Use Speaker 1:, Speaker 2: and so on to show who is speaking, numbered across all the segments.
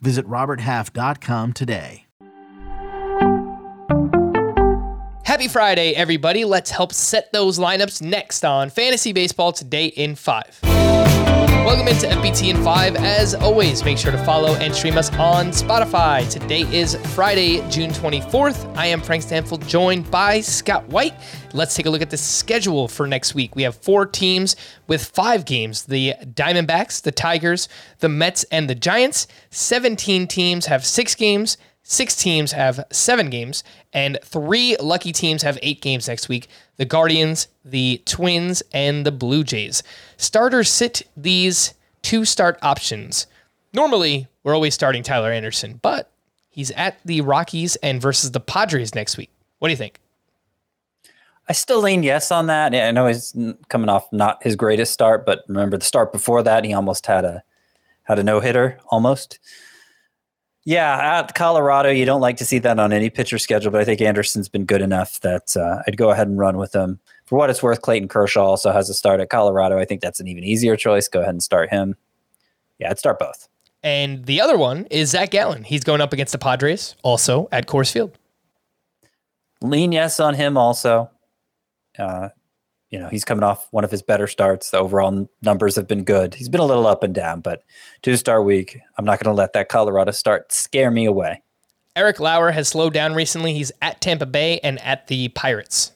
Speaker 1: Visit RobertHalf.com today.
Speaker 2: Happy Friday, everybody. Let's help set those lineups next on Fantasy Baseball Today in 5. Welcome into FBT in 5. As always, make sure to follow and stream us on Spotify. Today is Friday, June 24th. I am Frank Stampfl, joined by Scott White. Let's take a look at the schedule for next week. We have four teams with five games the Diamondbacks, the Tigers, the Mets, and the Giants. 17 teams have six games. Six teams have seven games, and three lucky teams have eight games next week the Guardians, the Twins, and the Blue Jays. Starters sit these two start options. Normally, we're always starting Tyler Anderson, but he's at the Rockies and versus the Padres next week. What do you think?
Speaker 3: I still lean yes on that. I know he's coming off not his greatest start, but remember the start before that, he almost had a had a no hitter almost. Yeah, at Colorado, you don't like to see that on any pitcher schedule, but I think Anderson's been good enough that uh, I'd go ahead and run with him. For what it's worth, Clayton Kershaw also has a start at Colorado. I think that's an even easier choice. Go ahead and start him. Yeah, I'd start both.
Speaker 2: And the other one is Zach Gallen. He's going up against the Padres, also at Coors Field.
Speaker 3: Lean yes on him also. Uh, you know, he's coming off one of his better starts. The overall numbers have been good. He's been a little up and down, but two star week, I'm not going to let that Colorado start scare me away.
Speaker 2: Eric Lauer has slowed down recently. He's at Tampa Bay and at the Pirates.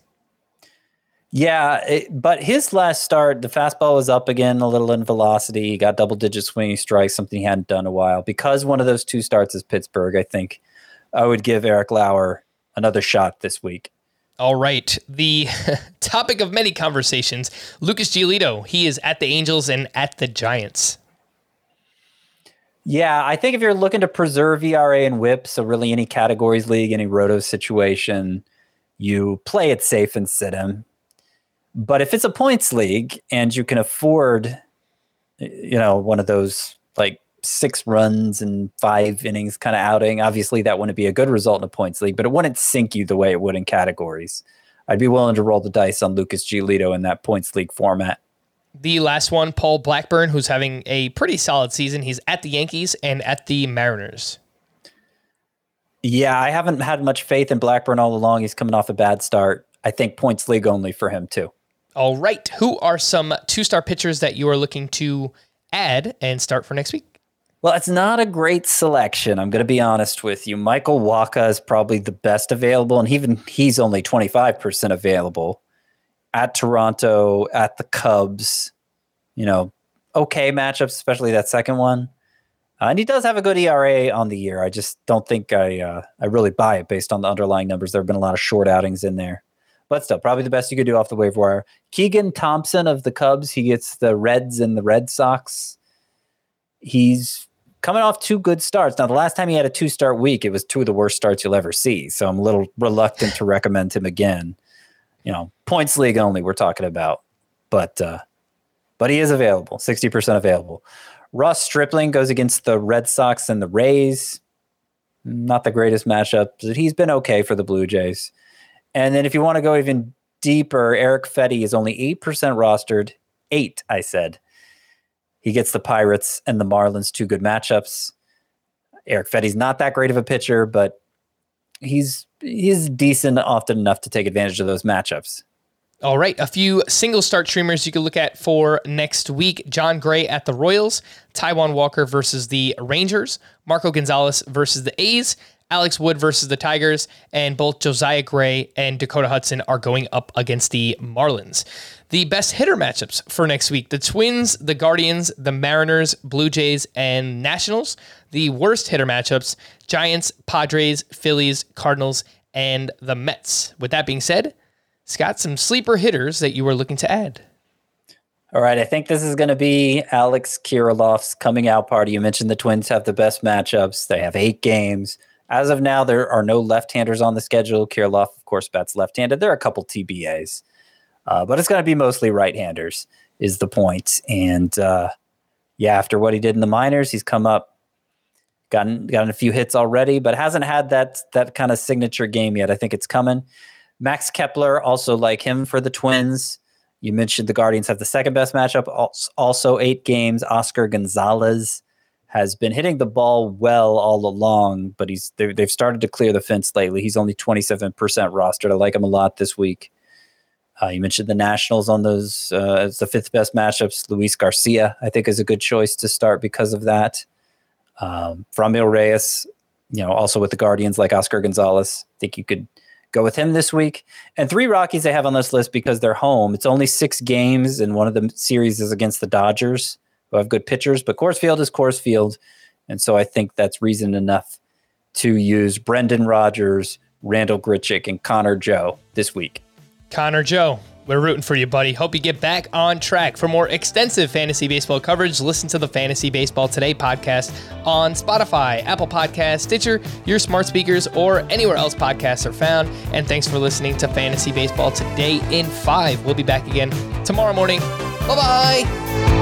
Speaker 3: Yeah, it, but his last start, the fastball was up again a little in velocity. He got double digit swinging strikes, something he hadn't done in a while. Because one of those two starts is Pittsburgh, I think I would give Eric Lauer another shot this week.
Speaker 2: All right. The topic of many conversations Lucas Giolito. He is at the Angels and at the Giants.
Speaker 3: Yeah, I think if you're looking to preserve ERA and whip, so really any categories league, any roto situation, you play it safe and sit him. But if it's a points league and you can afford, you know, one of those like six runs and five innings kind of outing. Obviously, that wouldn't be a good result in a points league, but it wouldn't sink you the way it would in categories. I'd be willing to roll the dice on Lucas Giolito in that points league format.
Speaker 2: The last one, Paul Blackburn, who's having a pretty solid season. He's at the Yankees and at the Mariners.
Speaker 3: Yeah, I haven't had much faith in Blackburn all along. He's coming off a bad start. I think points league only for him, too.
Speaker 2: All right. Who are some two star pitchers that you are looking to add and start for next week?
Speaker 3: Well, it's not a great selection. I'm going to be honest with you. Michael Wacha is probably the best available, and even he's only 25% available at Toronto, at the Cubs. You know, okay matchups, especially that second one. Uh, and he does have a good ERA on the year. I just don't think I uh, I really buy it based on the underlying numbers. There have been a lot of short outings in there, but still, probably the best you could do off the waiver wire. Keegan Thompson of the Cubs, he gets the Reds and the Red Sox. He's coming off two good starts. Now, the last time he had a two start week, it was two of the worst starts you'll ever see. So I'm a little reluctant to recommend him again. You know, points league only we're talking about, but uh, but he is available, sixty percent available. Ross Stripling goes against the Red Sox and the Rays. Not the greatest matchup, but he's been okay for the Blue Jays. And then if you want to go even deeper, Eric Fedde is only eight percent rostered. Eight, I said. He gets the Pirates and the Marlins, two good matchups. Eric Fedde's not that great of a pitcher, but he's he's decent often enough to take advantage of those matchups.
Speaker 2: All right, a few single start streamers you can look at for next week. Jon Gray at the Royals, Taijuan Walker versus the Rangers, Marco Gonzalez versus the A's, Alex Wood versus the Tigers, and both Josiah Gray and Dakota Hudson are going up against the Marlins the best hitter matchups for next week the Twins, the Guardians, the Mariners, Blue Jays, and Nationals. The worst hitter matchups Giants, Padres, Phillies, Cardinals, and the Mets. With that being said, Scott, some sleeper hitters that you were looking to add.
Speaker 3: All right, I think this is going to be Alex Kirilloff's coming out party. You mentioned the Twins have the best matchups. They have eight games. As of now, there are no left-handers on the schedule. Kirilloff, of course, bats left-handed. There are a couple TBAs, uh, but it's going to be mostly right-handers. Is the point? And uh, yeah, after what he did in the minors, he's come up, gotten gotten a few hits already, but hasn't had that that kind of signature game yet. I think it's coming. Max Kepler, also like him for the Twins. You mentioned the Guardians have the second best matchup, also eight games. Oscar Gonzalez has been hitting the ball well all along, but he's they've started to clear the fence lately. He's only 27% rostered. I like him a lot this week. Uh, you mentioned the Nationals on those uh, as the fifth best matchups. Luis Garcia, I think, is a good choice to start because of that. Um, Franmil Reyes, you know, also with the Guardians like Oscar Gonzalez, I think you could go with him this week. And three Rockies they have on this list because they're home. It's only six games, and one of the series is against the Dodgers who have good pitchers, but Coors Field is Coors Field. And so I think that's reason enough to use Brendan Rodgers, Randal Grichuk, and Connor Joe this week.
Speaker 2: Connor Joe, we're rooting for you, buddy. Hope you get back on track. For more extensive fantasy baseball coverage, listen to the Fantasy Baseball Today podcast on Spotify, Apple Podcasts, Stitcher, your smart speakers, or anywhere else podcasts are found. And thanks for listening to Fantasy Baseball Today in 5. We'll be back again tomorrow morning. Bye bye.